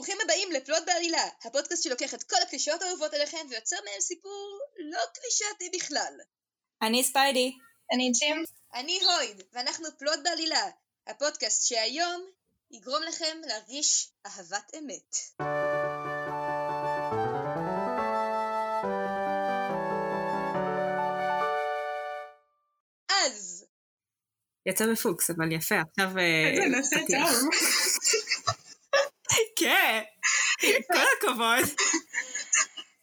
ברוכים הבאים לפלוט בעלילה, הפודקאסט שלוקח את כל הקלישאות האהובות עליכם ויוצר מהם סיפור לא קלישאתי בכלל. אני ספיידי. אני ג'ים. אני הויד, ואנחנו פלוט בעלילה, הפודקאסט שהיום יגרום לכם להרגיש אהבת אמת. אז, יצא בפוקס, אבל יפה, עכשיו... אה, איזה נושא. טוב. כן, כל הכבוד.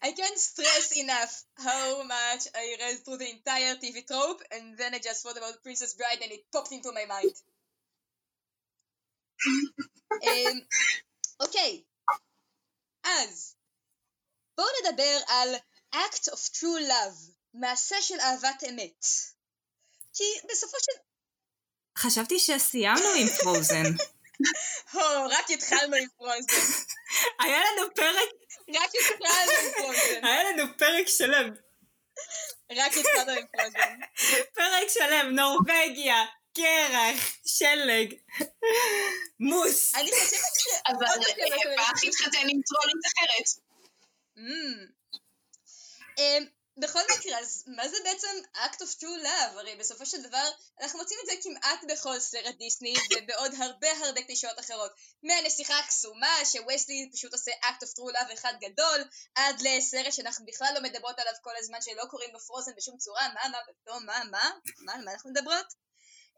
I can't stress enough how much I read through the entire TV trope and then I just thought about Princess Bride and it popped into my mind. אמ, אוקיי, אז בואו נדבר על act of true love, מעשה של אהבת אמת. כי בסופו של... חשבתי שסיימנו עם פרוזן. הו, רק התחלנו עם פרוזן. היה לנו פרק, רק התחלנו עם פרוזן. היה לנו פרק שלם. רק התחלנו עם פרוזן. פרק שלם, נורבגיה, קרח, שלג, מוס. אני חושבת ש... אבל עוד יותר לא באח התחתן עם טרולית אחרת. בכל מקרה, אז מה זה בעצם act of true love? הרי בסופו של דבר אנחנו מוצאים את זה כמעט בכל סרט דיסני ובעוד הרבה הרבה קלישאות אחרות. מהנסיכה הקסומה שווסלי פשוט עושה act of true love אחד גדול, עד לסרט שאנחנו בכלל לא מדברות עליו כל הזמן שלא קוראים לו פרוזן בשום צורה, מה, מה, מה, מה, מה, על מה אנחנו מדברות?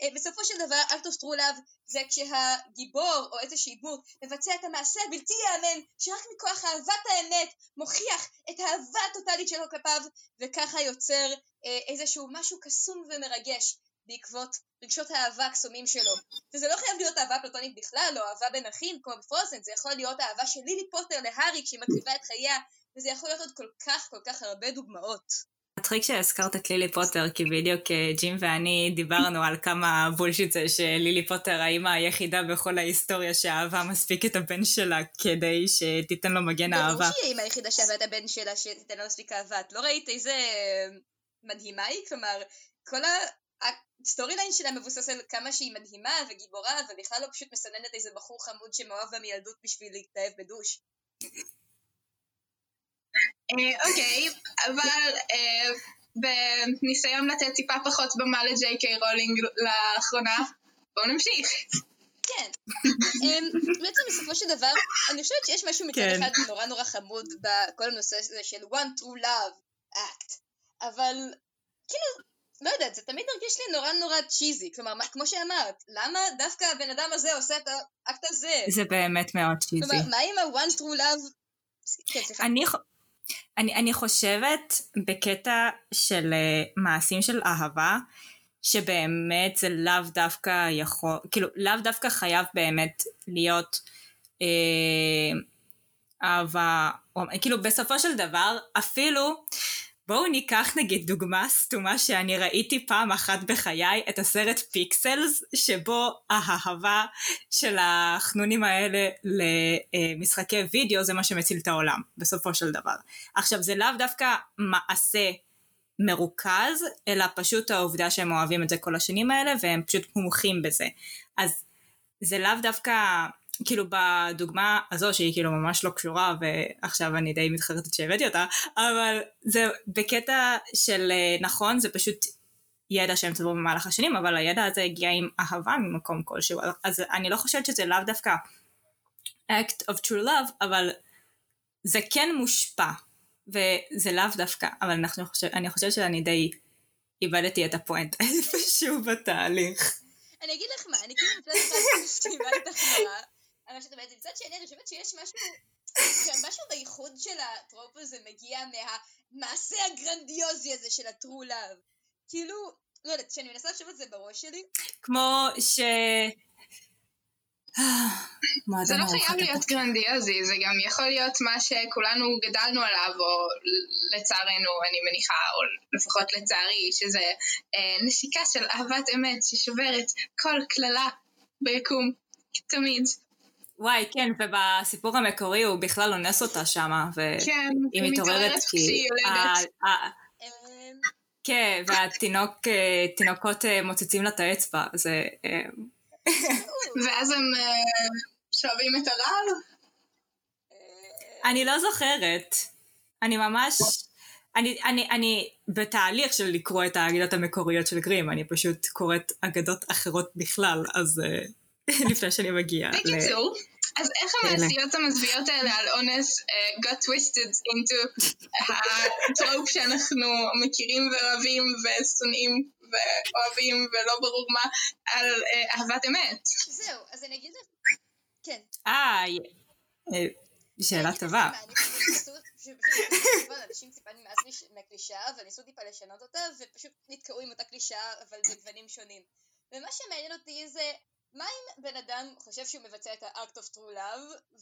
אה, בסופו של דבר of true love זה כשהגיבור או איזושהי דמות מבצע את המעשה הבלתי ייאמן שרק מכוח אהבת האמת מוכיח את האהבה הטוטלית שלו כלפיו וככה יוצר אה, איזשהו משהו קסום ומרגש בעקבות רגשות האהבה הקסומים שלו. וזה לא חייב להיות אהבה פלטונית בכלל או אהבה בין אחים כמו בפרוזן, זה יכול להיות אהבה של לילי פוטר להארי כשהיא מקריבה את חייה וזה יכול להיות עוד כל כך כל כך הרבה דוגמאות. מצחיק שהזכרת את לילי פוטר, כי בדיוק אה, ג'ים ואני דיברנו על כמה בולשיט זה שלילי פוטר האימא היחידה בכל ההיסטוריה שאהבה מספיק את הבן שלה כדי שתיתן לו מגן אהבה. ברור שהיא האמא היחידה שאהבה את הבן שלה שתיתן לה מספיק אהבה. את לא ראית איזה מדהימה היא? כלומר, כל ה story line שלה מבוסס על כמה שהיא מדהימה וגיבורה ובכלל לא פשוט מסננת איזה בחור חמוד שמאוהב בה מילדות בשביל להתאהב ב douche. אה, אוקיי, אבל אה, בניסיון לתת טיפה פחות במה לג'יי קיי רולינג לאחרונה, בואו נמשיך. כן. אמ, בעצם בסופו של דבר, אני חושבת שיש משהו מצד כן. אחד נורא נורא חמוד בכל הנושא הזה של one true love act, אבל כאילו, לא יודעת, זה תמיד מרגיש לי נורא נורא צ'יזי, כלומר, מה- כמו שאמרת, למה דווקא הבן אדם הזה עושה את האקט הזה? זה באמת מאוד צ'יזי. כלומר, מה עם ה-one true love? כן, סליחה. אני, אני, אני חושבת בקטע של אה, מעשים של אהבה, שבאמת זה לאו דווקא יכול, כאילו לאו דווקא חייב באמת להיות אה, אהבה, או, כאילו בסופו של דבר אפילו בואו ניקח נגיד דוגמה סתומה שאני ראיתי פעם אחת בחיי את הסרט פיקסלס שבו האהבה של החנונים האלה למשחקי וידאו זה מה שמציל את העולם בסופו של דבר. עכשיו זה לאו דווקא מעשה מרוכז אלא פשוט העובדה שהם אוהבים את זה כל השנים האלה והם פשוט מומחים בזה. אז זה לאו דווקא כאילו בדוגמה הזו שהיא כאילו ממש לא קשורה ועכשיו אני די מתחרטת שהבאתי אותה אבל זה בקטע של אה, נכון זה פשוט ידע שהם צברו במהלך השנים אבל הידע הזה הגיע עם אהבה ממקום כלשהו אז אני לא חושבת שזה לאו דווקא act of true love אבל זה כן מושפע וזה לאו דווקא אבל אנחנו חושב, אני חושבת שאני די איבדתי את הפואנט איפשהו בתהליך. אני אגיד לך מה, אני כאילו מצד אחד מסכימה איתך נורא, מה שאת אומרת, מצד שני אני חושבת שיש משהו, משהו בייחוד של הטרופ הזה מגיע מהמעשה הגרנדיוזי הזה של ה-true love. כאילו, לא יודעת, כשאני מנסה לחשוב על זה בראש שלי, כמו ש... זה לא חייב להיות. גרנדיוזי, זה גם יכול להיות מה שכולנו גדלנו עליו, או לצערנו, אני מניחה, או לפחות לצערי, שזה אה, נסיקה של אהבת אמת ששוברת כל קללה ביקום, תמיד. וואי, כן, ובסיפור המקורי הוא בכלל אונס אותה שמה, והיא כן, מתעוררת כשהיא יולדת. כן, והתינוק, אה, תינוקות אה, מוצצים לה את האצבע, זה... אה, ואז הם שואבים את הרעל. אני לא זוכרת. אני ממש... אני, אני, אני בתהליך של לקרוא את האגדות המקוריות של גרים, אני פשוט קוראת אגדות אחרות בכלל, אז לפני שאני מגיעה. בקיצור, אז איך המעשיות המזוויעות האלה על אונס uh, got twisted into הטרופ שאנחנו מכירים ואוהבים ושונאים ואוהבים ולא ברור מה על uh, אהבת אמת? זהו, אז אני אגיד לך, כן. אה, שאלה טובה. אנשים טיפה נמאס מהקלישאה, אבל ניסו טיפה לשנות אותה, ופשוט נתקעו עם אותה קלישאה, אבל בגוונים שונים. ומה שמעניין אותי זה, מה אם בן אדם חושב שהוא מבצע את ה-act of true love,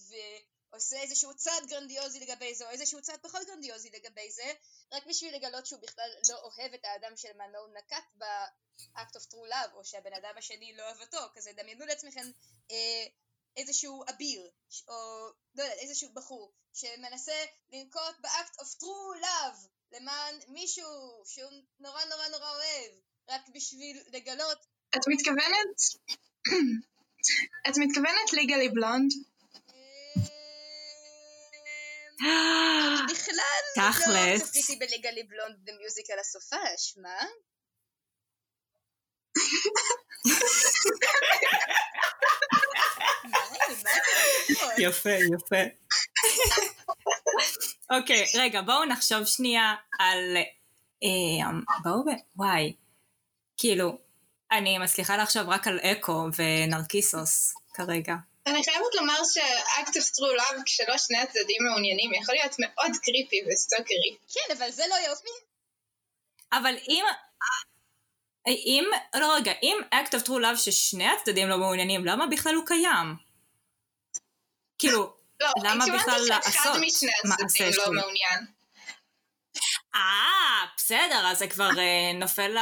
ועושה איזשהו צעד גרנדיוזי לגבי זה, או איזשהו צעד פחות גרנדיוזי לגבי זה, רק בשביל לגלות שהוא בכלל לא אוהב את האדם שלמענו הוא נקט ב-act of true love, או שהבן אדם השני לא אוהב אותו, כזה דמיינו לעצמכם אה, איזשהו אביר, או לא יודעת, איזשהו בחור, שמנסה לנקוט באקט of true love למען מישהו שהוא נורא נורא נורא אוהב, רק בשביל לגלות... את מתכוונת? את מתכוונת ליגלי בלונד? בכלל לא צפיתי בליגלי בלונד במיוזיקל הסופש, מה? יפה, יפה. אוקיי, רגע, בואו נחשוב שנייה על... אה, בואו, וואי. כאילו, אני מצליחה לחשוב רק על אקו ונרקיסוס כרגע. אני חייבת לומר ש-act of true love, כשלא שני הצדדים מעוניינים, יכול להיות מאוד קריפי וסטוקרי. כן, אבל זה לא יופי. אבל אם... אם, לא רגע, אם act of true love ששני הצדדים לא מעוניינים, למה בכלל הוא קיים? כאילו, לא, למה בכלל לעשות מעשה שאחד משני הצדדים לא מעוניין. אה, בסדר, אז זה כבר אה, נופל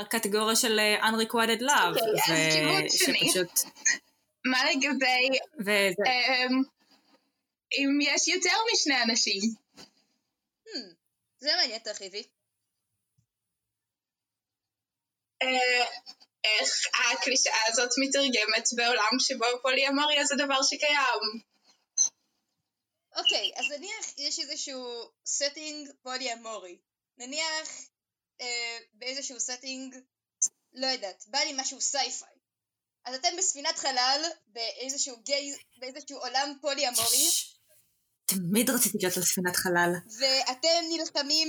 לקטגוריה של אה, unrequited love. אוקיי, אז כיוון שני, מה לגבי אמ, אם יש יותר משני אנשים? Hmm, זה מעניין, תרחיבי. אה, איך הקלישאה הזאת מתרגמת בעולם שבו פוליאמוריה זה דבר שקיים. אוקיי, אז נניח יש איזשהו setting פוליאמורי. נניח אה, באיזשהו setting, לא יודעת, בא לי משהו sci-fi. אז אתם בספינת חלל, באיזשהו גיי, באיזשהו עולם פוליאמורי. תמיד רציתי להיות על ספינת חלל. ואתם נלחמים...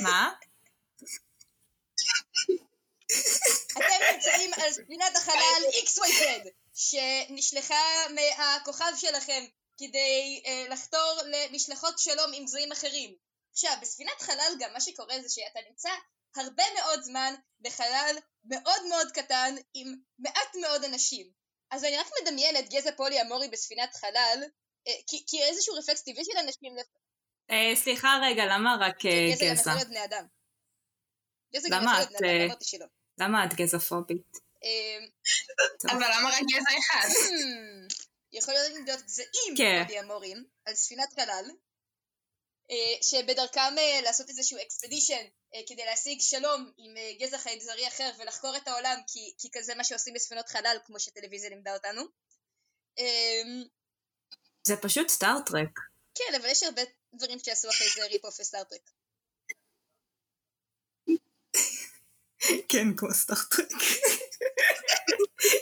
מה? אתם נמצאים על ספינת החלל XYZ, שנשלחה מהכוכב שלכם כדי uh, לחתור למשלחות שלום עם גזעים אחרים. עכשיו, בספינת חלל גם מה שקורה זה שאתה נמצא הרבה מאוד זמן בחלל מאוד מאוד קטן עם מעט מאוד אנשים. אז אני רק מדמיינת גזע פולי אמורי בספינת חלל, uh, כי, כי איזשהו רפלקס טבעי של אנשים... Uh, סליחה רגע, למה רק uh, גזע? גזע גם יכול להיות בני אדם. גזע גם יכול להיות בני אדם, אמרתי שלא. למה את גזע פובית? אבל למה רק גזע אחד? יכול להיות גזעים כן. פוליאמוריים על ספינת חלל, אה, שבדרכם אה, לעשות איזשהו אקספדישן אה, כדי להשיג שלום עם גזע חייזרי אחר ולחקור את העולם כי, כי כזה מה שעושים בספינות חלל כמו שטלוויזיה לימדה אותנו. זה פשוט סטאר טרק. כן, אבל יש הרבה דברים שעשו אחרי זה rip-off לסטאר טרק. כן, כמו סטאר טרק.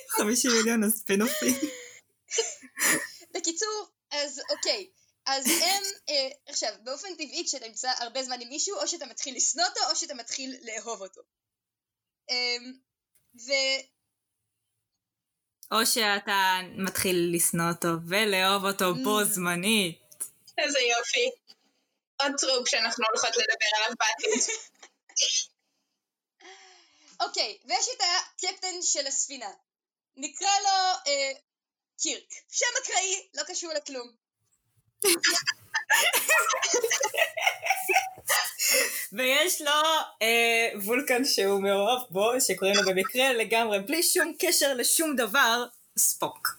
50 מיליון הספינופים. בקיצור, אז אוקיי, אז הם, אה, עכשיו, באופן טבעי כשאתה נמצא הרבה זמן עם מישהו, או שאתה מתחיל לשנוא אותו, או שאתה מתחיל לאהוב אותו. אה, ו... או שאתה מתחיל לשנוא אותו ולאהוב אותו mm. בו זמנית. איזה יופי. עוד טרופ שאנחנו הולכות לדבר עליו בעתיד. אוקיי, ויש את הקפטן של הספינה. נקרא לו אה, קירק. שם אקראי, לא קשור לכלום. ויש לו אה, וולקן שהוא מאוהב בו, שקוראים לו במקרה לגמרי, בלי שום קשר לשום דבר, ספוק.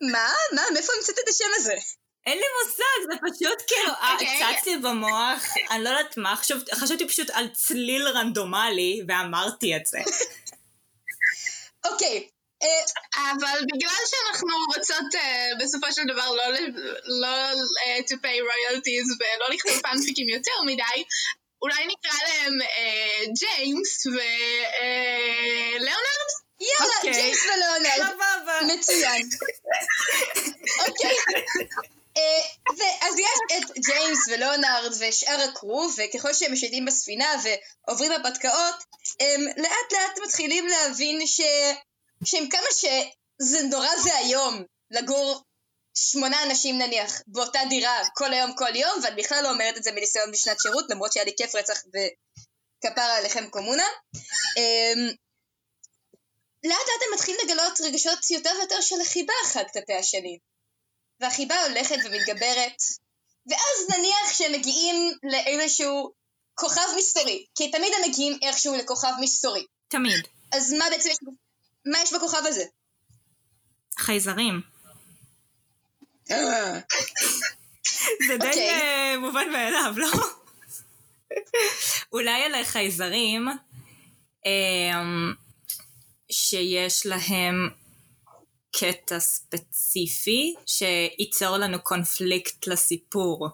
מה? מה? מאיפה המצאת את השם הזה? אין לי מושג, זה פשוט כאילו, okay. אוקיי. לי במוח, אני לא יודעת מה, חשבתי פשוט על צליל רנדומלי, ואמרתי את זה. אוקיי, אה, אבל בגלל שאנחנו רוצות אה, בסופו של דבר לא, לא אה, to pay royalties ולא לכתוב פאנפיקים יותר מדי, אולי נקרא להם אה, ג'יימס ולאונרד? יאללה, אוקיי. ג'יימס ולאונרד. מצוין. אוקיי. אה, ואז יש את ג'יימס ולאונרד ושאר ה crew, וככל שהם משייטים בספינה ועוברים בהרפתקאות, הם לאט לאט מתחילים להבין ש... שעם כמה שזה נורא ואיום לגור שמונה אנשים נניח באותה דירה כל היום כל יום, ואני בכלל לא אומרת את זה מניסיון בשנת שירות, למרות שהיה לי כיף רצח וכפרה עליכם קומונה. אמ, לאט לאט הם מתחילים לגלות רגשות יותר ויותר של חיבה אחד כלפי השני. והחיבה הולכת ומתגברת, ואז נניח שהם מגיעים לאיזשהו כוכב מסתורי, כי תמיד הם מגיעים איכשהו לכוכב מסתורי. תמיד. אז מה בעצם יש, מה יש בכוכב הזה? חייזרים. זה די אוקיי. אה, מובן מאליו, לא? אולי אלה חייזרים אמ, שיש להם קטע ספציפי שייצור לנו קונפליקט לסיפור.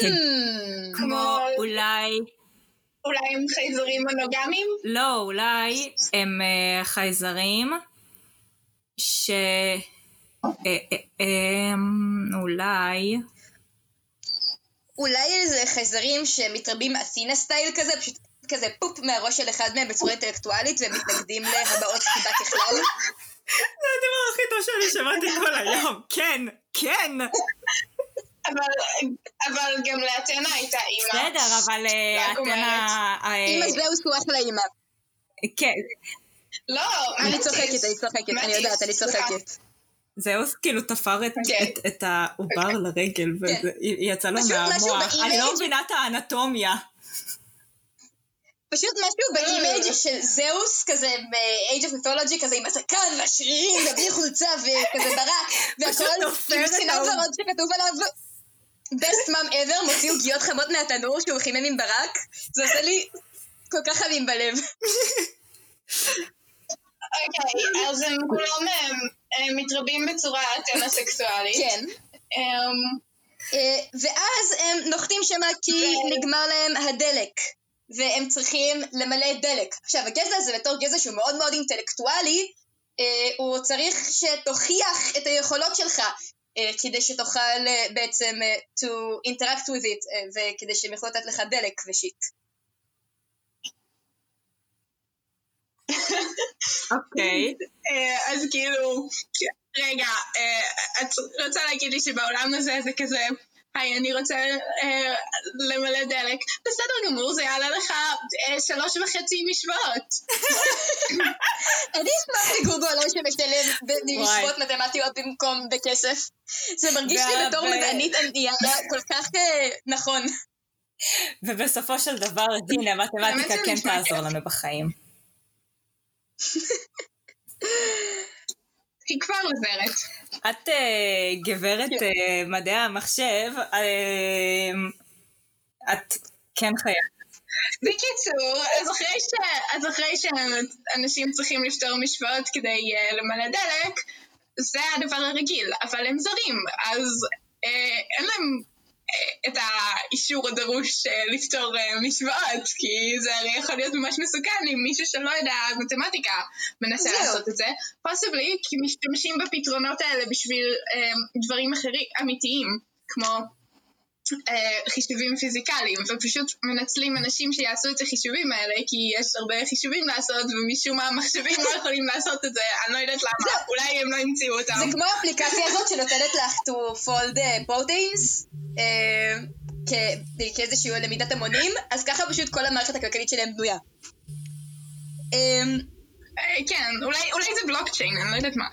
כן. Hmm, כמו אולי, אולי הם חייזרים מונוגמים? לא, אולי הם אה, חייזרים ש... אה, אה, אמ, אולי... אולי איזה חייזרים שמתרבים אתינה סטייל כזה, פשוט כזה פופ מהראש של אחד מהם בצורה אינטלקטואלית והם מתנגדים להבעות חיבה ככלל. זה הדבר הכי טוב שאני שמעתי כל היום. כן, כן. אבל, אבל גם לאתנה הייתה אימא. בסדר, אבל אה, אומרת. אתנה... אה, אמא זהוס הוא אחלה אימא. כן, לא, אני. צוחקת, אני צוחקת, אני יודעת, אני. צוחקת. זהוס כאילו תפר את, כן. את, את העובר לרגל, והיא יצאה לו מהמוח. אני לא מבינה את האנטומיה. פשוט משהו באימייג' של זהוס, כזה ב-Age of Mythology, כזה עם הזקן והשרירים ובלי חולצה וכזה ברק, והכל עם סינות. ורוד שכתוב עליו best mom ever, מוציא עוגיות חמות מהתנור שהוא חימם עם ברק, זה עושה לי כל כך חמים בלב. אוקיי, אז הם כולם מתרבים בצורה אתנה סקסואלית. כן. אמ, אה, ואז הם נוחתים שמה כי ו- נגמר להם הדלק. והם צריכים למלא דלק. עכשיו, הגזע הזה בתור גזע שהוא מאוד מאוד אינטלקטואלי, אה, הוא צריך שתוכיח את היכולות שלך, כדי שתוכל אה, בעצם אה, to interact with it, אה, וכדי שהם יוכלו לתת לך דלק ושיט. אוקיי. אה, אז כאילו, רגע, אה, את רוצה להגיד לי שבעולם הזה זה כזה, היי, אני רוצה אה, למלא דלק. בסדר גמור, זה יעלה לך אה, שלוש וחצי משוואות. אני אשמח לגור בעולם שמשלם במשוואות וואי. מתמטיות במקום בכסף. זה מרגיש לי בתור מדענית ענייה כל כך אה, נכון. ובסופו של דבר, הנה, מתמטיקה באמת זה כן תעזור. לנו בחיים. היא כבר עוזרת. את אה, גברת. אה, מדעי המחשב, אה, את כן חייבת. בקיצור, אז אחרי, ש... אז אחרי שאנשים צריכים לפתור משוואות כדי uh, למלא דלק, זה הדבר הרגיל, אבל הם זרים, אז uh, אין להם uh, את האישור הדרוש uh, לפתור uh, משוואות, כי זה הרי יכול להיות ממש מסוכן אם מישהו שלא יודע מתמטיקה מנסה זהו. לעשות את זה. פוסיבלי, כי משתמשים בפתרונות האלה בשביל um, דברים אחרים, אמיתיים, כמו אה, חישובים פיזיקליים, ופשוט מנצלים אנשים שיעשו את החישובים האלה, כי יש הרבה חישובים לעשות, ומשום מה המחשבים לא יכולים לעשות את זה, אני לא יודעת למה, אולי הם לא המציאו אותם. זה כמו האפליקציה הזאת שנותנת לך to fold uh, proteins אה, כ- כאיזשהו למידת המונים, אז ככה פשוט כל המערכת הכלכלית שלהם בנויה. אה, אה, כן, אולי, אולי זה בלוקצ'יין, אני לא יודעת מה.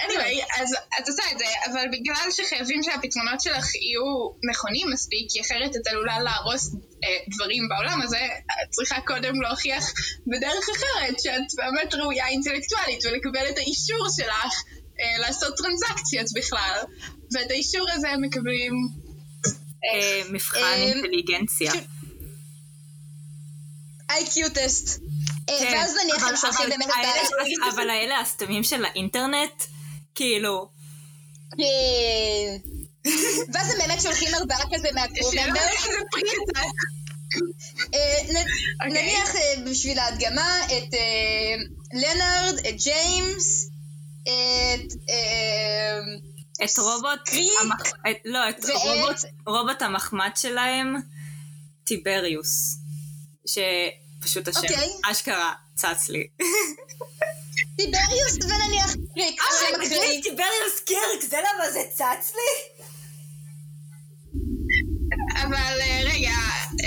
anyway, אז את עושה את זה, אבל בגלל שחייבים שהפתרונות שלך יהיו נכונים מספיק, כי אחרת את עלולה להרוס אה, דברים בעולם הזה, את צריכה קודם להוכיח בדרך אחרת שאת באמת ראויה אינטלקטואלית ולקבל את האישור שלך אה, לעשות טרנזקציות בכלל. ואת האישור הזה מקבלים... אה, מבחן אה, אינטליגנציה. IQ טסט. אה, כן, ואז נניח אבל- הם שולחים באמת את האלה- ה... אבל האלה הסתמים של האינטרנט, כאילו, כן. ואז הם באמת שולחים ארבעה כזה מהקרו שאלה ממבר. איזה פרי אתה. אה, אוקיי. נניח אה, בשביל ההדגמה את אה, לנארד, את ג'יימס, את... אה, את רובוט, המח... את, לא, את ואת- רובוט, רובוט המחמד שלהם, טיבריוס, שפשוט השם, אוקיי. אשכרה צץ לי. טיבריוס ונניח קריק, אה, אקראי. טיבריוס קירק, זה למה זה צץ לי? אבל אה, רגע,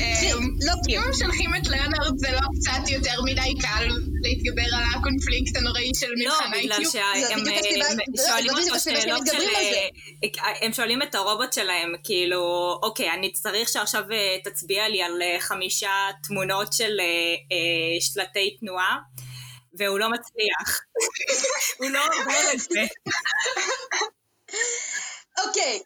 אם קריק. הם שולחים את ליאונרד זה לא קצת יותר מדי קל להתגבר על הקונפליקט הנוראי של לא, בגלל הסיבה- הם לא, הסיבה שהם אה, הם שואלים את הרובוט שלהם, כאילו, אוקיי, אני צריך שעכשיו אה, תצביע לי על אה, חמישה תמונות של אה, אה, שלטי תנועה, והוא לא מצליח. הוא לא עובר את זה. אוקיי.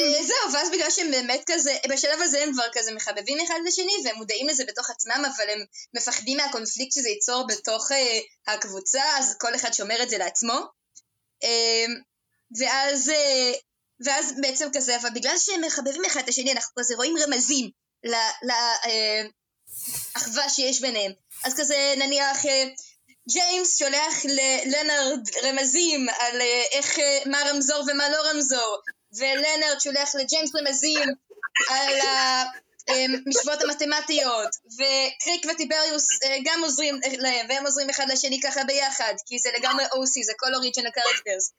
אה, זהו, ואז בגלל שהם באמת כזה, בשלב הזה הם כבר כזה מחבבים אחד לשני והם מודעים לזה בתוך עצמם, אבל הם מפחדים מהקונפליקט שזה ייצור בתוך אה, הקבוצה, אז כל אחד שומר את זה לעצמו. אה, ואז, אה, ואז בעצם כזה, אבל בגלל שהם מחבבים אחד את השני, אנחנו כזה רואים רמזים לאחווה שיש ביניהם. אז כזה נניח אה, ג'יימס שולח ללנארד רמזים על אה, איך, אה, מה רמזור ומה לא רמזור, ולנארד שולח לג'יימס רמזים על המשוואות המתמטיות, וקריק וטיבריוס אה, גם עוזרים להם, והם עוזרים אחד לשני ככה ביחד, כי זה לגמרי OC, זה כל original characters.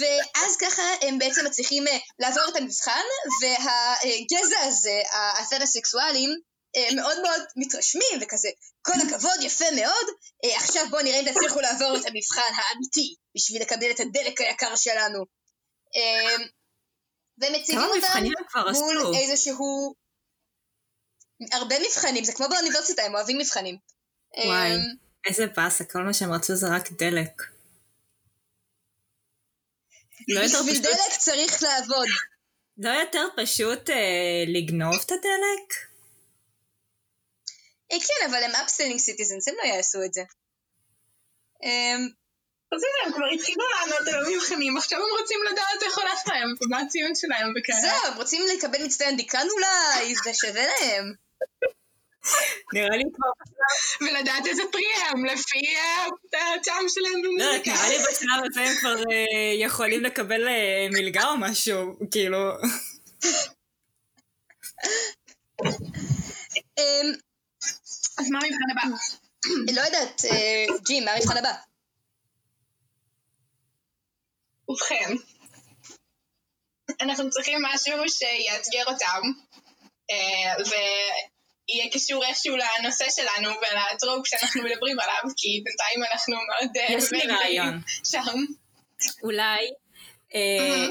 ואז ככה הם בעצם מצליחים אה, לעבור את המבחן, והגזע הזה, האתרוסקסואלים, אה, מאוד מאוד מתרשמים, וכזה, כל הכבוד, יפה מאוד, אה, עכשיו בואו נראה אם תצליחו לעבור את המבחן האמיתי, בשביל לקבל את הדלק היקר שלנו. ומציבים כמה אותם מול? איזשהו... הרבה מבחנים, זה כמו באוניברסיטה, הם אוהבים מבחנים. וואי. אה, איזה באסה, כל מה שהם רצו זה רק דלק. לא בשביל דלק צריך לעבוד. לא יותר פשוט אה, לגנוב את הדלק? אה, כן, אבל הם upstanding citizens, הם לא יעשו את זה. אמ, אז הנה, הם כבר התחילו לענות על המבחנים, עכשיו הם רוצים לדעת איך הולך להם, ומה הציון שלהם וכאלה. זהו, הם רוצים לקבל מצטיין דיקן אולי, זה שווה להם. נראה לי כבר... ולדעת איזה פרי הם, לפי אה, הטעם שלהם לא במוזיקה. נראה לי בשלב הזה הם כבר אה, יכולים לקבל אה, מלגה או משהו, כאילו... אמ, אז מה המבחן הבא? לא יודעת, אה, ג'ים, מה המבחן הבא? ובכן, אנחנו צריכים משהו שיאתגר אותם, אה, ויהיה קשור איכשהו לנושא שלנו ולטרופ שאנחנו מדברים עליו, כי בינתיים אנחנו מאוד... אה, יש לי רעיון. שם. אולי אה,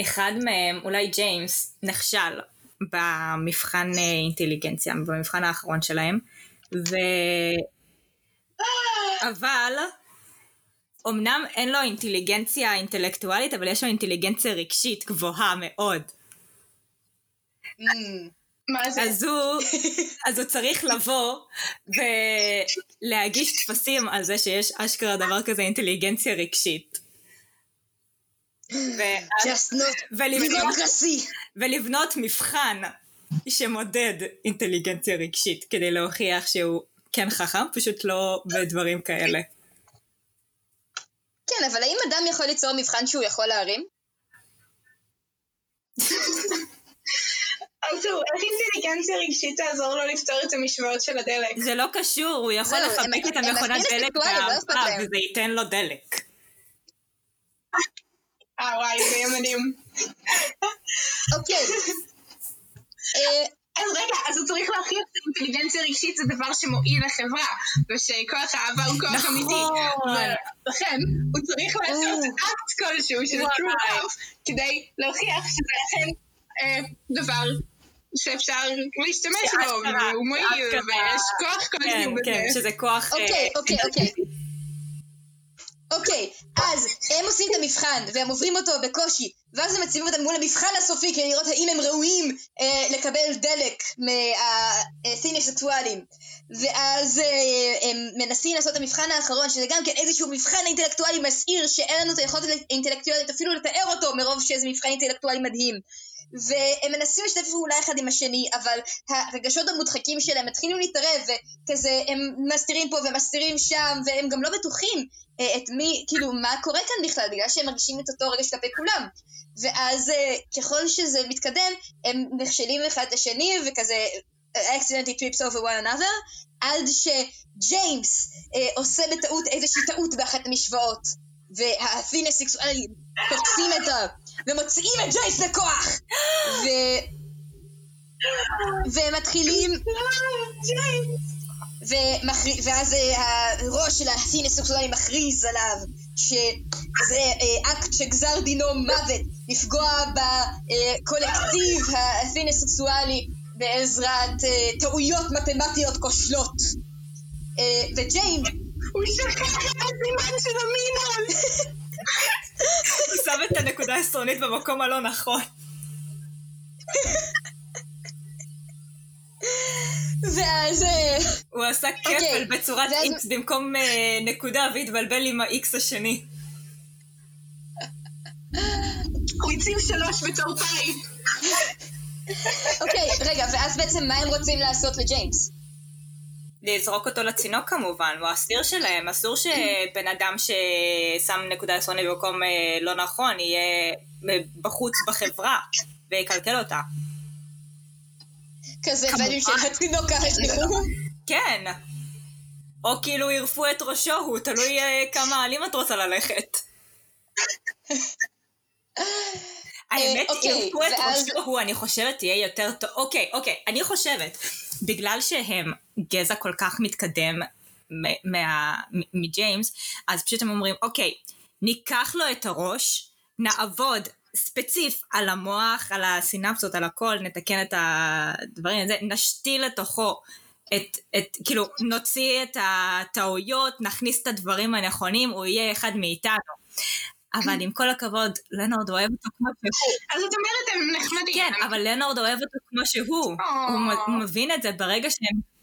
אחד מהם, אולי ג'יימס, נכשל במבחן אה, אינטליגנציה, במבחן האחרון שלהם, ו... אבל אמנם אין לו אינטליגנציה אינטלקטואלית, אבל יש לו אינטליגנציה רגשית גבוהה מאוד. אמ, מה זה? אז הוא, אז הוא צריך לבוא ולהגיש טפסים על זה שיש אשכרה דבר כזה אינטליגנציה רגשית. ולבנות. ולבנות מבחן שמודד אינטליגנציה רגשית כדי להוכיח שהוא כן חכם, פשוט לא בדברים כאלה. כן, אבל האם אדם יכול ליצור מבחן שהוא יכול להרים? ארתור, איך אינטליגנציה רגשית תעזור לו לפתור את המשוואות של הדלק? זה לא קשור, הוא יכול זהו, לחבק את המכונת דלק אינטלקטואלים, לא. וזה ייתן לו דלק. אה וואי, זה יהיה מדהים. אוקיי. אה, אז רגע, אז הוא צריך להוכיח שאינטליגנציה רגשית זה דבר שמועיל לחברה, ושכוח האהבה הוא כוח נכון. אמיתי. ולכן, הוא צריך לעשות אקט כלשהו של true love, כדי להוכיח שזה אכן אה, דבר שאפשר להשתמש בו, והוא מועיל. ויש כוח כן, כלשהו כן, בזה. שזה כוח... אה, אוקיי, אוקיי, אוקיי. אוקיי, אז הם עושים את המבחן, והם עוברים אותו בקושי, ואז הם מציבים אותם מול המבחן הסופי כדי לראות האם הם ראויים אה, לקבל דלק מהסינים הסקסואלים. ואז אה, הם מנסים לעשות את המבחן האחרון, שזה גם כן איזשהו מבחן אינטלקטואלי מסעיר, שאין לנו את היכולת האינטלקטואלית אפילו לתאר אותו, מרוב שזה מבחן אינטלקטואלי מדהים. והם מנסים לשתף פעולה אחד עם השני, אבל הרגשות המודחקים שלהם מתחילים להתערב, וכזה הם מסתירים פה ומסתירים שם, והם גם לא בטוחים אה, את מי, כאילו, מה קורה כאן בכלל, בגלל שהם מרגישים את אותו רגש כלפי כולם. ואז אה, ככל שזה מתקדם, הם נכשלים אחד את השני, וכזה accidentally trips over one another, עד שג'יימס אה, עושה בטעות איזושהי טעות באחת המשוואות, והפין הסקסואלי תופסים את ה... ומוציאים את ג'ייס לכוח! ו... והם מתחילים... ומחר... ואז אה, הראש של הפין הסקסואלי מכריז עליו שזה אה, אקט שגזר דינו מוות, לפגוע בקולקטיב הפין הסקסואלי בעזרת אה, טעויות מתמטיות כושלות. וג'יימס... הוא שכח את הסימן של המינון! הוא שם את הנקודה העשרונית במקום הלא נכון. ואז... אה, הוא עשה אוקיי, כפל בצורת איקס במקום אה, נקודה והתבלבל עם האיקס השני. הוא הציב שלוש בצרפאית. אוקיי, רגע, ואז בעצם מה הם רוצים לעשות לג'יימס? לזרוק אותו לצינוק כמובן, הוא האסיר שלהם, אסור שבן אדם ששם נקודה עשרונית במקום אה, לא נכון יהיה אה, בחוץ בחברה ויקלקל אותה. כזה. בנים של התינוק השליחו. כן. או כאילו ירפו את ראשו, הוא תלוי אה, כמה עלים את רוצה ללכת. האמת, אוקיי, ירפו את ראשו, הוא, אני חושבת, תהיה יותר טוב. אוקיי, אוקיי, אני חושבת, בגלל שהם גזע כל כך מתקדם מג'יימס, אז פשוט הם אומרים, אוקיי, ניקח לו את הראש, נעבוד ספציף על המוח, על הסינפסות, על הכל, נתקן את הדברים הזה, נשתיל לתוכו את, את, כאילו, נוציא את הטעויות, נכניס את הדברים הנכונים, הוא יהיה אחד מאיתנו. אבל עם כל הכבוד, לנורד אוהב אותו כמו שהוא. אז את אומרת הם נחמדים. כן, אבל לנורד אוהב אותו כמו שהוא. או. הוא מבין את זה ברגע שהם...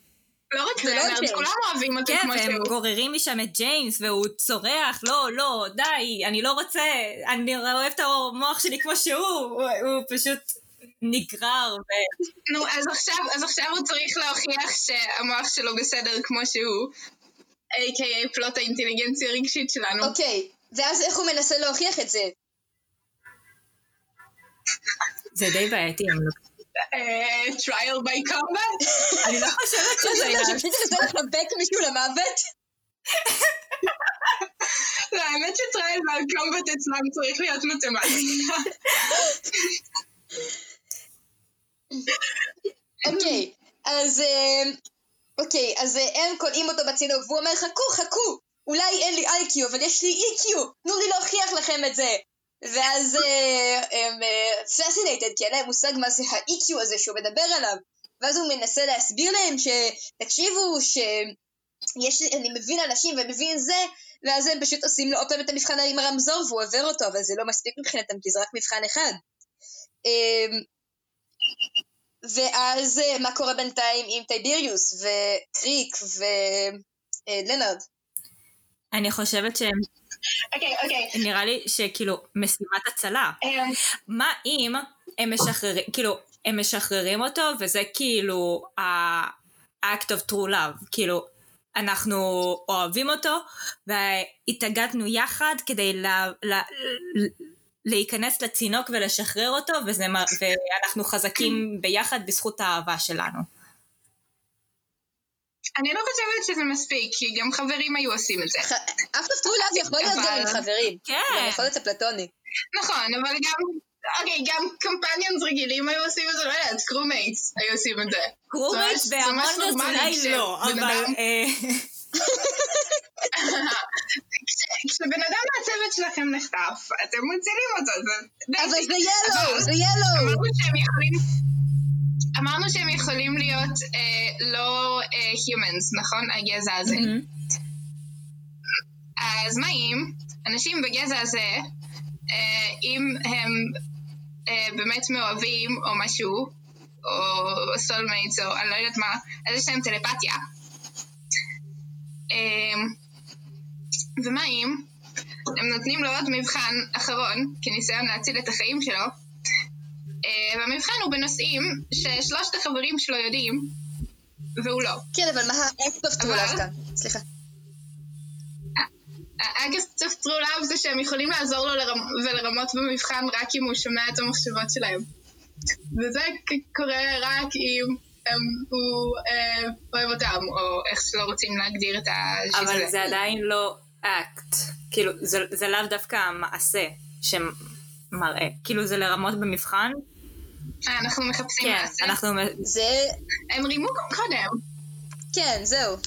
לא רק זה לא. כולם אוהבים אותו כן, כמו והם שהוא. גוררים משם את ג'יימס, והוא צורח, לא, לא, די, אני לא רוצה, אני אוהב את המוח שלי כמו שהוא. הוא, הוא פשוט נגרר, ו... נו, אז עכשיו, אז עכשיו הוא צריך להוכיח שהמוח שלו בסדר כמו שהוא. A.K.A. פלוט האינטליגנציה הרגשית שלנו. אוקיי, ואז איך הוא מנסה להוכיח את זה? זה די בעייתי. אני לא- אה, trial by combat? אני לא חושבת שזה אומר, יעזור. שפשוט תנסה לחבק מישהו למוות? לא, האמת שטרייל by combat אצלם צריך להיות מתמטיקה. אוקיי, אז... אה, אוקיי, אז אה, הם כולאים אותו בצינוק, והוא אומר, חכו, חכו, אולי אין לי איי-קיו, אבל יש לי אי-קיו, תנו לי להוכיח לכם את זה. ואז אה, הם פסינטד, כי אין להם מושג מה זה האי-קיו הזה שהוא מדבר עליו. ואז הוא מנסה להסביר להם שתקשיבו, שיש, אני מבין אנשים ומבין זה, ואז הם פשוט עושים לו עוד פעם את המבחן עם הרמזור והוא עובר אותו, אבל זה לא מספיק מבחינתם, כי זה רק מבחן אחד. אמ, ואז אה, מה קורה בינתיים עם טייביריוס וקריק ולנרד? אני חושבת שהם, אוקיי, אוקיי. נראה לי שכאילו, משימת הצלה. אה, מה אם הם משחררים, כאילו, הם משחררים אותו, וזה כאילו ה-act of true love, כאילו, אנחנו אוהבים אותו, והתאגדנו יחד כדי לה, לה, להיכנס לצינוק ולשחרר אותו, וזה, ואנחנו חזקים ביחד בזכות האהבה שלנו. אני לא חושבת שזה מספיק, כי גם חברים היו עושים את זה. of true love יכול להיות גם עם חברים. כן. יכול להיות אפלטוני. נכון, אבל גם... אוקיי, גם companions רגילים היו עושים את זה, לא יודעת, crewmates היו עושים את זה. crewmate זה ממש בהמון אולי לא, אבל... אה, כש- כשבן אדם מהצוות שלכם נחטף, אתם מצילים אותו, זה... אבל. זה ילו, זה ילו. אמרנו שהם יכולים... אמרנו שהם יכולים להיות אה, לא אה, humans, נכון? הגזע הזה. מהמם. אז מה אם אנשים בגזע הזה, אה, אם הם אה, באמת מאוהבים או משהו, או soulmates או אני לא יודעת מה, אז יש להם טלפתיה. אה, ומה אם הם נותנים לו עוד מבחן אחרון כניסיון להציל את החיים שלו, והמבחן הוא בנושאים ששלושת החברים שלו יודעים, והוא לא. כן, אבל מה האקט אוף טרו אבל- כאן? סליחה. צריך true love זה שהם יכולים לעזור לו לרמ... ולרמות במבחן רק אם הוא שומע את המחשבות שלהם. וזה קורה רק אם הם, הוא אה, אוהב אותם, או איך שלא רוצים להגדיר את ה... אבל. זה עדיין לא אקט. כאילו, זה, זה לאו דווקא המעשה שמראה. כאילו, זה לרמות במבחן. אה, אנחנו מחפשים כן, מעשה. אנחנו... זה... הם רימו גם קודם. כן, זהו.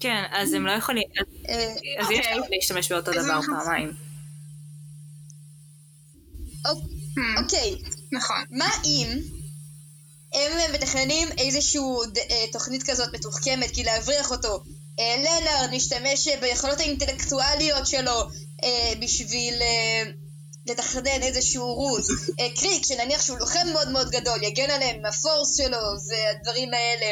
כן, אז הם לא יכולים... אז, אה, אז אי אוקיי. אפשר להשתמש באותו דבר אנחנו- פעמיים. Hmm, אוקיי, נכון. מה אם הם מתכננים איזושהי תוכנית כזאת מתוחכמת, כי להבריח אותו. אה, לנארד משתמש אה, ביכולות האינטלקטואליות שלו אה, בשביל אה, לתכנן איזשהו route. אה, קריק, שנניח שהוא לוחם מאוד מאוד גדול, יגן עליהם עם ה force שלו והדברים האלה.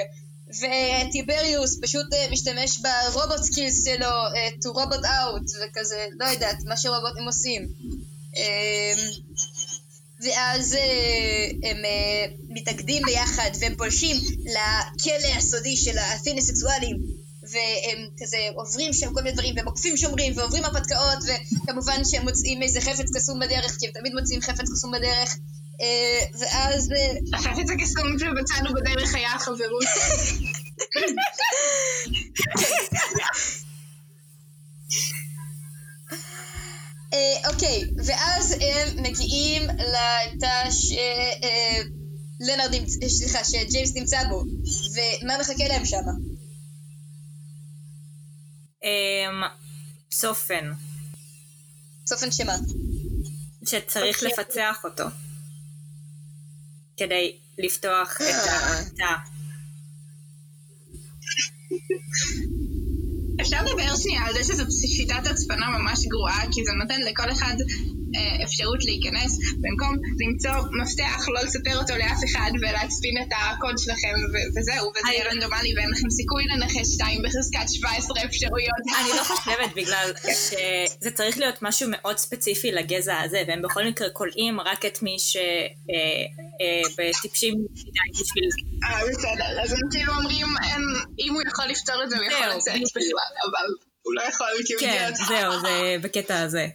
וטיבריוס פשוט אה, משתמש ב robot skills שלו, אה, to robot out, וכזה, לא יודעת, מה שרובוטים עושים. אה, ואז הם מתאגדים ביחד והם פולשים לכלא הסודי של האתינסקסואלים והם כזה עוברים שם כל מיני דברים והם עוקפים שומרים ועוברים הרפתקאות וכמובן שהם מוצאים איזה חפץ קסום בדרך כי הם תמיד מוצאים חפץ קסום בדרך אה, ואז אה, החפץ הקסום שמצאנו בדרך היה החברות. אה, אוקיי, ואז הם מגיעים לתא ש... לנארד נמצא, סליחה, שג'יימס נמצא בו, ומה מחכה להם שמה? אמ, צופן, צופן שמה? שצריך אוקיי. לפצח אותו. כדי לפתוח את אה. התא. אפשר לדבר שנייה על זה שזו שיטת הצפנה ממש גרועה, כי זה נותן לכל אחד אה, אפשרות להיכנס, במקום למצוא מפתח, לא לספר אותו לאף אחד ולהצפין את הקוד שלכם ו- וזהו, וזה יהיה רנדומלי ואין לכם סיכוי לנחש שתיים בחזקת 17 אפשרויות. אני לא חושבת בגלל שזה צריך להיות משהו מאוד ספציפי לגזע הזה, והם בכל מקרה כולאים רק את מי שבטיפשים מדי בשביל... אה, בסדר, אז הם כאילו אומרים, אם הוא יכול לפתור את זה, הוא יכול לצאת. בכלל, אבל הוא לא יכול כי הוא כן, אידיוט. זהו, זה בקטע הזה.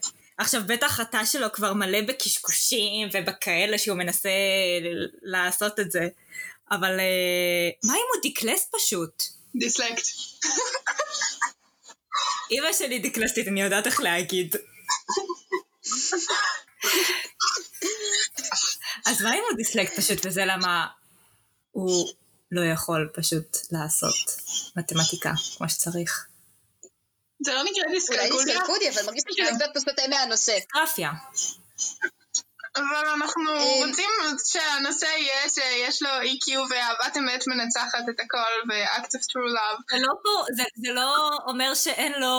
עכשיו, בטח התא שלו כבר מלא בקשקושים ובכאלה שהוא מנסה לעשות את זה. אבל אה, מה אם הוא דיקלס פשוט? דיסלקט. אמא שלי דיקלסטית, אני יודעת איך להגיד. אז מה אם הוא דיסלקט פשוט, וזה למה הוא לא יכול פשוט לעשות מתמטיקה כמו שצריך. זה לא נקרא אולי דיסקלקוליה, אבל מרגיש לי שזה. קצת סוטה מהנושא. גרפיה. אבל אנחנו אה, רוצים שהנושא יהיה שיש לו EQ ואהבת אמת מנצחת את הכל ו-act of true love. זה לא פה, זה, זה לא אומר שאין לו...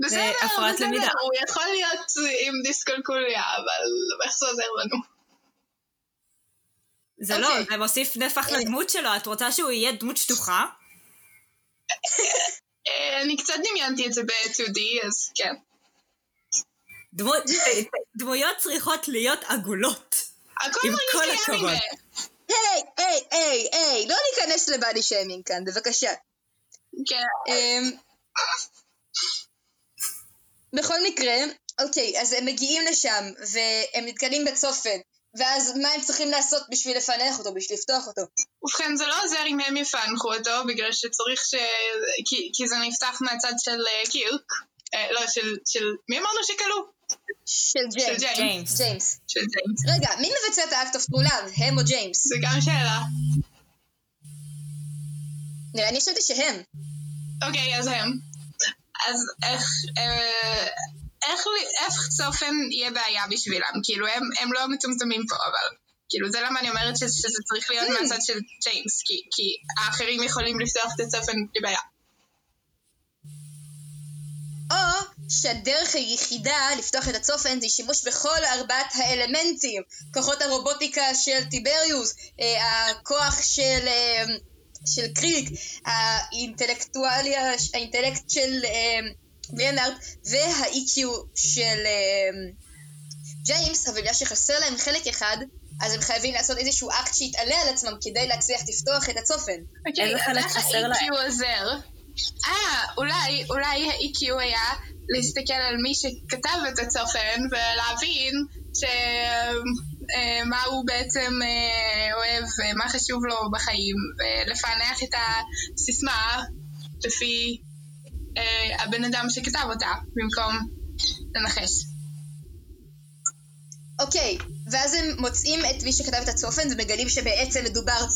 בסדר, הפרעת בסדר, למידה. הוא יכול להיות עם דיסקלקוליה, אבל איך זה עוזר לנו? זה לא, אוקיי. זה מוסיף נפח אה. לדמות שלו, את רוצה שהוא יהיה דמות שטוחה? אה, אני קצת דמיינתי את זה ב-2D, אז כן. דמות, דמויות צריכות להיות עגולות. הכל עם מרגיש כל לי הכבוד. אנימה. היי, היי, היי, היי, לא ניכנס לבאדי שיימינג כאן, בבקשה. כן. אמ, בכל מקרה, אוקיי, אז הם מגיעים לשם, והם נתקלים בצופן, ואז מה הם צריכים לעשות בשביל לפענח אותו, בשביל לפתוח אותו? ובכן, זה לא עוזר אם הם יפענחו אותו, בגלל שצריך ש... כי, כי זה נפתח מהצד של אה, קירק. אה, לא, של, של... מי אמרנו שכלו? של של ג'יימס. ג'יימס. ג'יימס. ג'יימס. של ג'יימס. רגע, מי מבצע את ה act of true love, הם או ג'יימס? זה גם שאלה. נראה לי חשבתי שהם. אוקיי, אז הם. אז איך... אה, איך, איך צופן יהיה בעיה בשבילם? כאילו, הם, הם לא מטומטמים פה, אבל... כאילו, זה למה אני אומרת שזה, שזה צריך להיות Hmm. מהצד של ג'יימס, כי, כי האחרים יכולים לפתוח את הצופן בלי בעיה. או שהדרך היחידה לפתוח את הצופן זה שימוש בכל ארבעת האלמנטים, כוחות הרובוטיקה של טיבריוס, אה, הכוח של, אה, של קריק, האינטלקטואליה, האינטלקט של אה, ליאנארד וה-EQ של ג'יימס, אבל בגלל שחסר להם חלק אחד, אז הם חייבים לעשות איזשהו אקט שיתעלה על עצמם כדי להצליח לפתוח את הצופן. אוקיי, אז איך ה-EQ עוזר? אה, אולי, אולי ה-EQ היה להסתכל על מי שכתב את הצופן ולהבין ש... אה, מה הוא בעצם אה, אוהב ומה חשוב לו בחיים ולפענח את הסיסמה לפי אה, הבן אדם שכתב אותה במקום לנחש. אוקיי, ואז הם מוצאים את מי שכתב את הצופן ומגלים שבעצם מדובר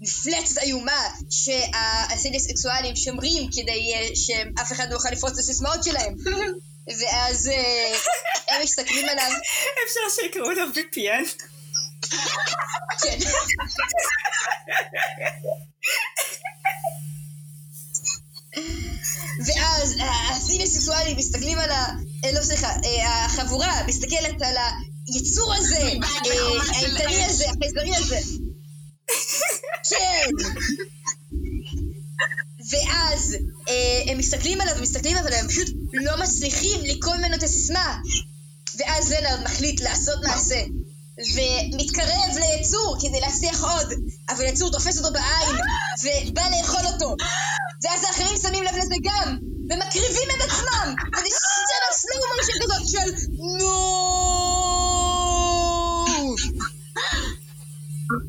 במפלצת איומה שהסיליסקסואלים שומרים כדי אה, שאף אחד לא יוכל לפרוץ את הסיסמאות שלהם. ואז אה, הם מסתכלים עליו, אפשר שיקראו לו VPN. כן. ואז הסיליסקסואלים מסתכלים על ה... אה, לא סליחה, אה, החבורה מסתכלת על היצור הזה, אה, אש. הזה, החייזרי הזה. כן. ואז אה, הם מסתכלים עליו ומסתכלים אבל הם פשוט לא מצליחים לקרוא ממנו את הסיסמה. ואז לנארד מחליט לעשות מעשה. ומתקרב ליצור כדי להצליח עוד, אבל יצור תופס אותו בעין ובא לאכול אותו. ואז האחרים שמים לב לזה גם, ומקריבים את עצמם! וזה סצנה סלואו מושן כזאת של נו!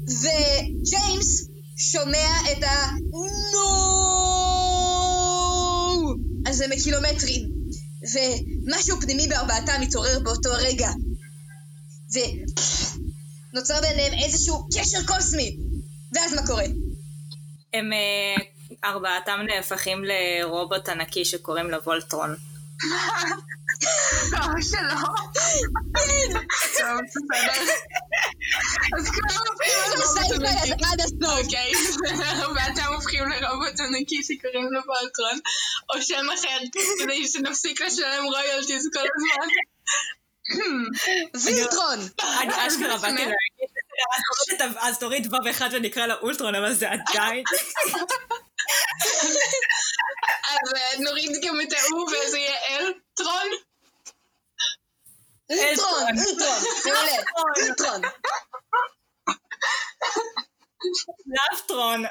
וג'יימס שומע את ה-נו! הזה מקילומטרים, ומשהו פנימי בארבעתם מתעורר באותו רגע. ונוצר ביניהם איזשהו קשר קוסמי. ואז מה קורה? הם אה, ארבעתם נהפכים לרובוט ענקי שקוראים לו וולטרון. לא, שלא. טוב, בסדר. אז כולם הופכים לרובוט ענקי. עד הסוף. אוקיי, ואתם הופכים לרובוט ענקי שקוראים לו פולטרון, או שם אחר, כדי שנפסיק לשלם רויאלטיז כל הזמן. וילטרון! אני אשכרה באתי. להגיד, אז- תוריד וו אחד ונקרא לה אולטרון, אבל זה עדיין... אז אה, נוריד גם את ההוא וזה יהיה אלטרון. אולטרון, אולטרון, מעולה. לאפטרון.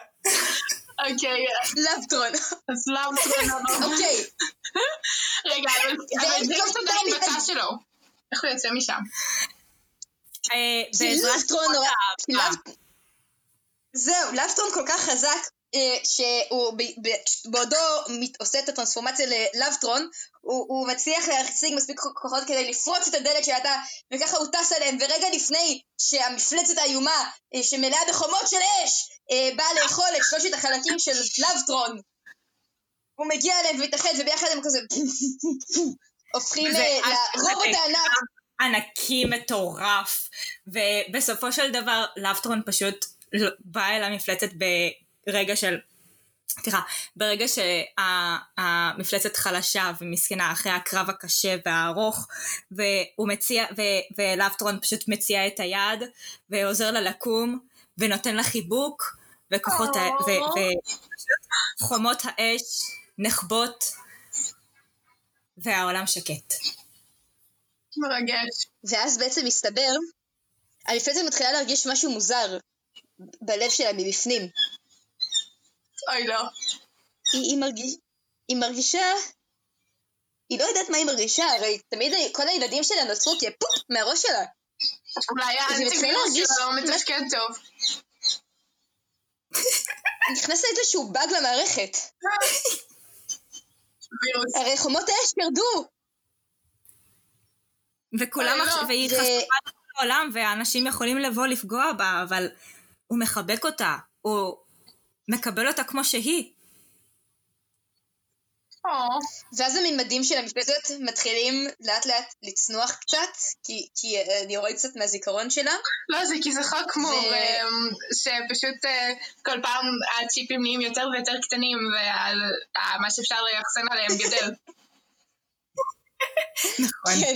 אוקיי, לאבטרון. אז לאבטרון. אוקיי, רגע, אבל פתאום עדיין מתעניינים. בתא שלו. איך הוא יוצא משם? אה, בעזרת זהו, לאבטרון כל כך חזק אה, שהוא ב- ב- בעודו עושה את הטרנספורמציה ללאבטרון, הוא, הוא מצליח להשיג מספיק כוחות כדי לפרוץ את הדלת של התא, וככה הוא טס עליהם, ורגע לפני שהמפלצת האיומה, אה, שמלאה בחומות של אש, אה, באה לאכול את שלושת החלקים של לאבטרון, הוא מגיע אליהם ומתאחד, וביחד הם כזה הופכים אה, לרובוט הענק. ענקי מטורף, ובסופו של דבר לאפטרון פשוט בא אל המפלצת ברגע של... סליחה, ברגע שהמפלצת חלשה ומסכנה אחרי הקרב הקשה והארוך והוא מציע, ו- ולאפטרון פשוט מציע את היד ועוזר לה לקום ונותן לה חיבוק וכוחות ה... ו- ו- חומות האש נחבות והעולם שקט. מרגש. ואז בעצם מסתבר, המפלצת מתחילה להרגיש משהו מוזר בלב שלה מבפנים. אוי לא. היא, היא, מרגיש, היא מרגישה... היא לא יודעת מה היא מרגישה, הרי תמיד כל הילדים שלה נוצרו כפופ מהראש שלה. אולי להרגיש- שלו לא מתפקד טוב. נכנס איזשהו באג למערכת. וירוס. הרי חומות האש ירדו. וכולם, אוי, לא. עכשיו- והיא לכל העולם, ואנשים יכולים לבוא לפגוע בה, אבל הוא מחבק אותה, הוא מקבל אותה כמו שהיא. ואז הממדים של המפלצת מתחילים לאט לאט לצנוח קצת, כי, כי אה, אני יורד קצת מהזיכרון שלה. לא, זה כי זה חוק מור, ו- אמ, שפשוט אה, כל פעם הצ'יפים נהיים יותר ויותר קטנים, ומה שאפשר לאחסן עליהם גדל. נכון. כן.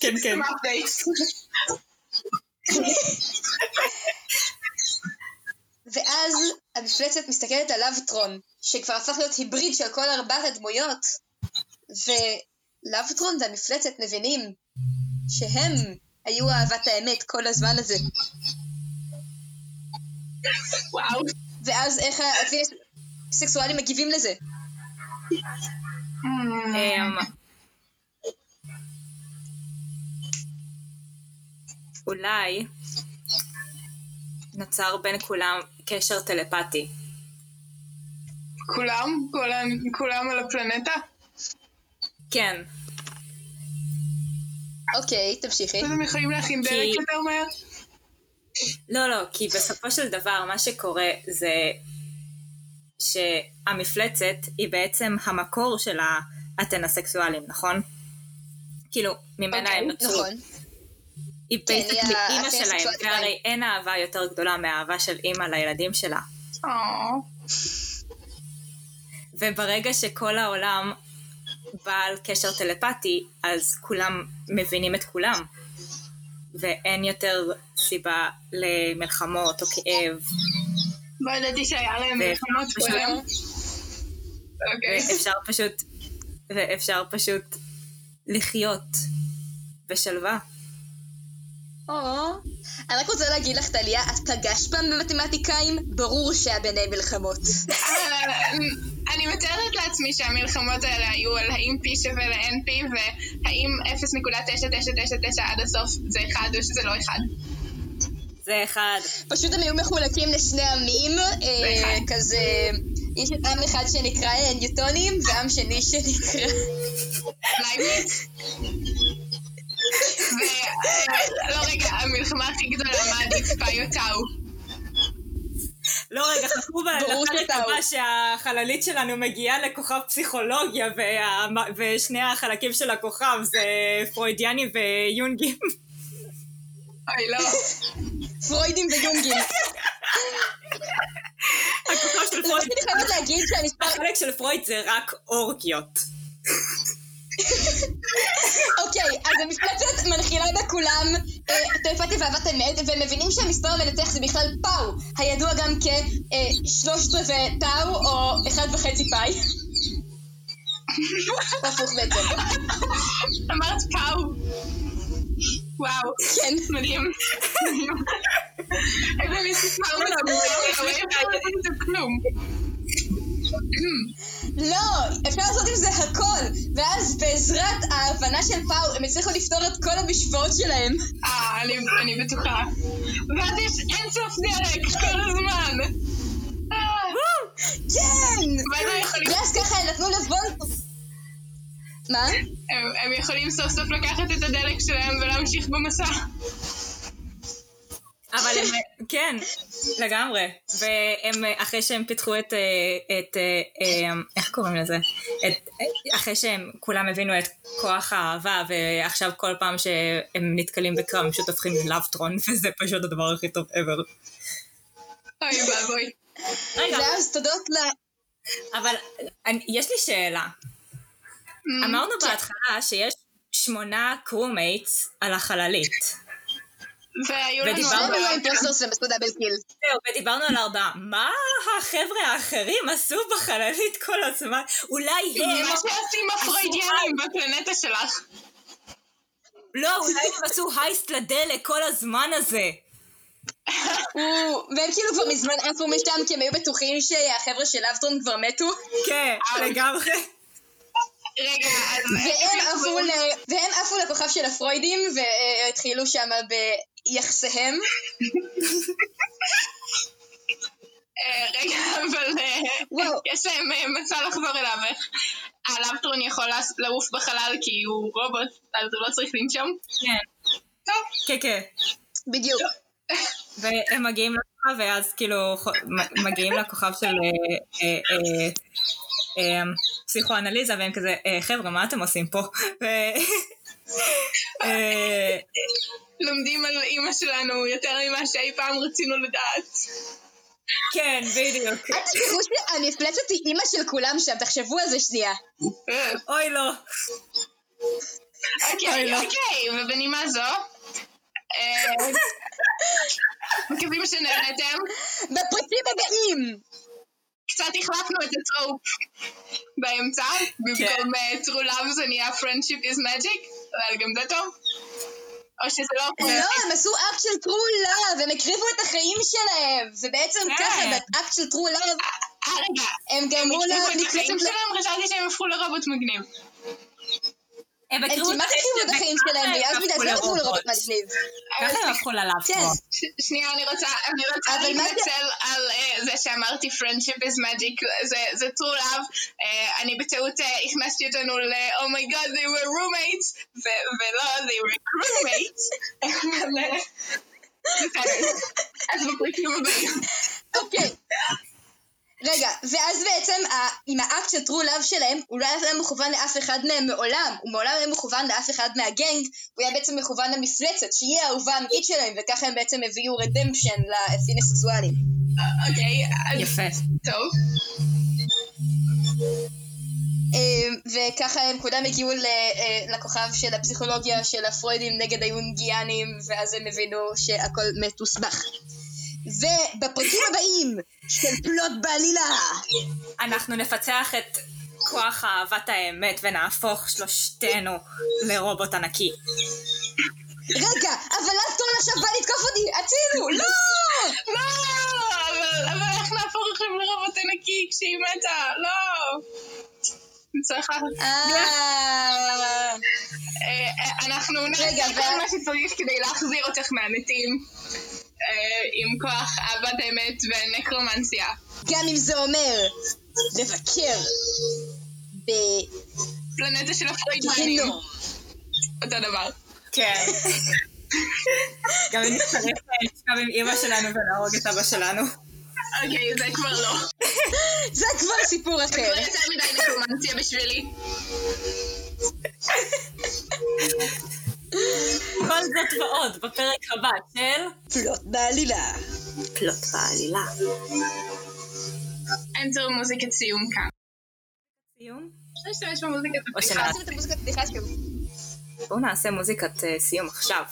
כן, כן. ואז המפלצת מסתכלת על לאבטרון, שכבר הפך להיות היבריד של כל ארבעת הדמויות, ולאבטרון והמפלצת מבינים שהם היו אהבת האמת כל הזמן הזה. וואו. ואז איך הסקסואלים מגיבים לזה? אמ, אולי נוצר בין כולם קשר טלפתי. כולם? כולם, כולם על הפלנטה? כן, אוקיי, תמשיכי. אז הם יכולים להכין כי- דלק יותר מהר? לא, לא, כי בסופו של דבר מה שקורה זה שהמפלצת היא בעצם המקור של האתנסקסואלים, נכון? כאילו, ממנה הם נוצרו. נכון. היא כן, בעצם אימא האתנסקסואלית. שלהם, והרי אין אהבה יותר גדולה מהאהבה של אימא לילדים שלה. וברגע שכל העולם בעל קשר טלפתי, אז כולם מבינים את כולם. ואין יותר סיבה למלחמות או כאב, לא ידעתי שהיה להם מלחמות קודם. אוקיי. ואפשר פשוט, ואפשר פשוט לחיות בשלווה. אני רק רוצה להגיד לך, טליה, את פגשת פעם במתמטיקאים? ברור שהיה ביניהם מלחמות. אה, אני מתארת לעצמי שהמלחמות האלה היו על האם P שווה ל-NP והאם 0.9999 עד הסוף זה אחד או שזה לא אחד. זה אחד. פשוט הם היו מחולקים לשני עמים, אה. כזה... יש את עם אחד שנקרא ניוטונים, ועם שני שנקרא... לייבניץ. ו- לא רגע, המלחמה הכי גדולה, מה עדיף פאי או טאו? לא רגע, חכו לחלק. הבא שהחללית שלנו מגיעה לכוכב פסיכולוגיה. ושני החלקים של הכוכב זה פרוידיאני ויונגים. אוי לא. פרוידים ויונגים. הכוכב של פרויד, שאני חייבת להגיד שהמספר... החלק של פרויד זה רק אורגיות. אוקיי, אז המפלצת מנחילה בכולם אה, טלפתיה ואהבת אמת, והם מבינים שהמספר המנצח זה בכלל פאו, הידוע גם כשלושת רבעי טאו או אחד וחצי פאי. הפוך בעצם. אמרת פאו. וואו. כן. מדהים. איזה מספר. לא עם זה כלום. לא, אפשר לעשות עם זה הכל, ואז בעזרת ההבנה של פאו הם הצליחו לפתור את כל המשוואות שלהם. אה, אני- אני בטוחה. ואז יש אינסוף דלק כל הזמן. כן! ואז ככה הם נתנו לבולט... מה? הם יכולים סוף סוף לקחת את הדלק שלהם ולהמשיך במסע. אבל הם, כן, לגמרי. והם, אחרי שהם פיתחו את, אה, את, אה, אה, איך קוראים לזה? את, אחרי שהם כולם הבינו את כוח האהבה, ועכשיו כל פעם שהם נתקלים בקרב הם פשוט הופכים ללאבטרון, וזה פשוט הדבר הכי טוב ever. אוי ואבוי. רגע, ואז תודות ל... אבל אני, יש לי שאלה. אממ, אמרנו בהתחלה שיש שמונה crewmates על החללית. והיו לנו... ודיברנו עשו double kill. זהו, על ארבעה. מה החבר'ה האחרים עשו בחללית כל הזמן? אולי הם... מה שעושים הפרוידיאנים בפלנטה שלך. לא, אולי הם עשו heist לדלק כל הזמן הזה. והם כאילו כבר מזמן עפו משם כי הם היו בטוחים שהחבר'ה של אבטרון כבר מתו כן, לגמרי. רגע, אז... והם עפו לכוכב של הפרוידים והתחילו שם ביחסיהם אה, רגע, אבל אה. יש להם אה, מסע לחזור אליו. איך הלאפטרון יכול לעוף בחלל כי הוא רובוט, אז הוא לא צריך לנשום. כן, טוב, כן, כן. בדיוק והם מגיעים לכוכב, ואז כאילו מגיעים לכוכב של פסיכואנליזה, והם כזה, "אה, חבר'ה, מה אתם עושים פה? אה, לומדים על אימא שלנו יותר ממה שאי פעם רצינו לדעת. כן, בדיוק. אל תשכחו שהמפלצת היא אימא של כולם שם תחשבו על זה שנייה אוי לא. אוקיי, אוקיי, ובנימה זו, אה, מקווים שנהנתם. בפרקים הבאים! קצת החלפנו את ה trope באמצע, במקום אה, true love זה נהיה friendship is magic, אבל גם זה טוב. או שזה לא... לא, הם עשו אקט של true love, הם הקריבו את החיים שלהם, ובעצם כן. ככה, באקט של true love, אה, הם גרמו הם לה הקריבו את החיים שלהם, חשבתי שהם הפכו לרובוט מגניב. הם כמעט הקריבו את החיים שלהם, ואז בגלל זה הפכו לרובוט מגניב. ככה הם הפכו ללאב כן. שנייה, אני רוצה, להתנצל על אה, זה שאמרתי friendship is magic, זה, true love. אה, אני בטעות אה, הכנסתי אותנו ל- oh my god, they were roommates, ולא, they were בסדר. אז בפרקים הבאים. אוקיי. רגע, ואז בעצם עם האקט של true love שלהם, הוא לא היה מכוון לאף אחד מהם מעולם, הוא מעולם לא היה מכוון לאף אחד מהגנג, הוא היה בעצם מכוון למפלצת, שהיא האהובה האמיתית שלהם, וככה הם בעצם הביאו רדמפשן לאפין הסקסואליים. אוקיי, אז יפה. טוב. אה, וככה הם כולם הגיעו ל- אה, לכוכב של הפסיכולוגיה של הפרוידים נגד היונגיאנים, ואז הם הבינו שהכל מתוסבך. ובפרקים הבאים של פלוט בעלילה, אנחנו נפצח את כוח אהבת האמת ונהפוך שלושתנו לרובוט ענקי. רגע, אבל אז טורן עכשיו בא לתקוף אותי, הצילו, לא! לא, אבל אבל איך נהפוך עכשיו לרובוט ענקי כשהיא מתה? לא. נצטרך לה- אה, אה, אנחנו רגע, נעשה כל מה שצריך כדי להחזיר אותך מהמתים אה, עם כוח אהבת האמת ונקרומנסיה. גם אם זה אומר לבקר פלנטה של הפרוידמנים. בגיהנום. אותו דבר. כן. גם אם נצטרך לשכב עם אימא שלנו ולהרוג את אבא שלנו. אוקיי, זה כבר לא. זה כבר סיפור זה אחר. כבר יותר מדי נקרומנסיה בשבילי. כל זאת ועוד בפרק הבא של פלוט בעלילה. פלוט בעלילה. אין צורך מוזיקת סיום כאן. סיום? אפשר להשתמש במוזיקת או הפתיחה. שנעשה. עושים את המוזיקת פתיחה שוב. בואו נעשה מוזיקת אה, סיום עכשיו.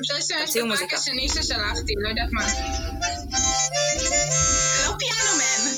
אפשר להשתמש בטרק השני ששלחתי, לא יודעת מה. לא פיאנו מן.